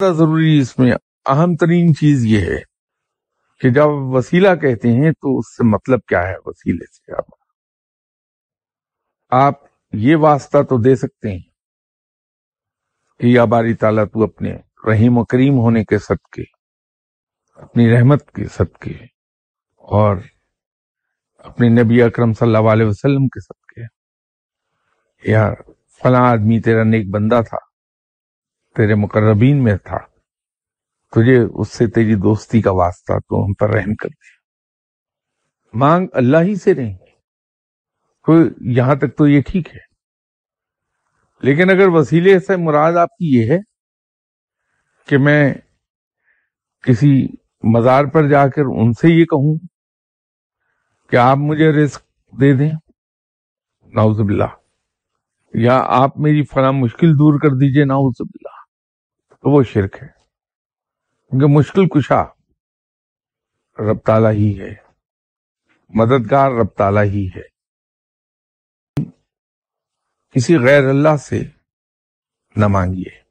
ضروری اس میں اہم ترین چیز یہ ہے کہ جب وسیلہ کہتے ہیں تو اس سے مطلب کیا ہے وسیلے سے آپ؟ آپ یہ واسطہ تو دے سکتے ہیں کہ یا باری تعالیٰ تو اپنے رحیم و کریم ہونے کے صدقے، اپنی رحمت کے صدقے اور اپنے نبی اکرم صلی اللہ علیہ وسلم کے صدقے۔ یا فلاں آدمی تیرا نیک بندہ تھا تیرے مقربین میں تھا، تجھے اس سے تیری دوستی کا واسطہ تو ہم پر رحم کر دے۔ مانگ اللہ ہی سے نہیں، کوئی یہاں تک تو یہ ٹھیک ہے۔ لیکن اگر وسیلے سے مراد آپ کی یہ ہے کہ میں کسی مزار پر جا کر ان سے یہ کہوں کہ آپ مجھے رزق دے دیں، نعوذ باللہ، یا آپ میری فلاں مشکل دور کر دیجیے، نعوذ باللہ۔ تو وہ شرک ہے۔ کیونکہ مشکل کشا رب تعالیٰ ہی ہے۔ مددگار رب تعالیٰ ہی ہے۔ کسی غیر اللہ سے نہ مانگیے۔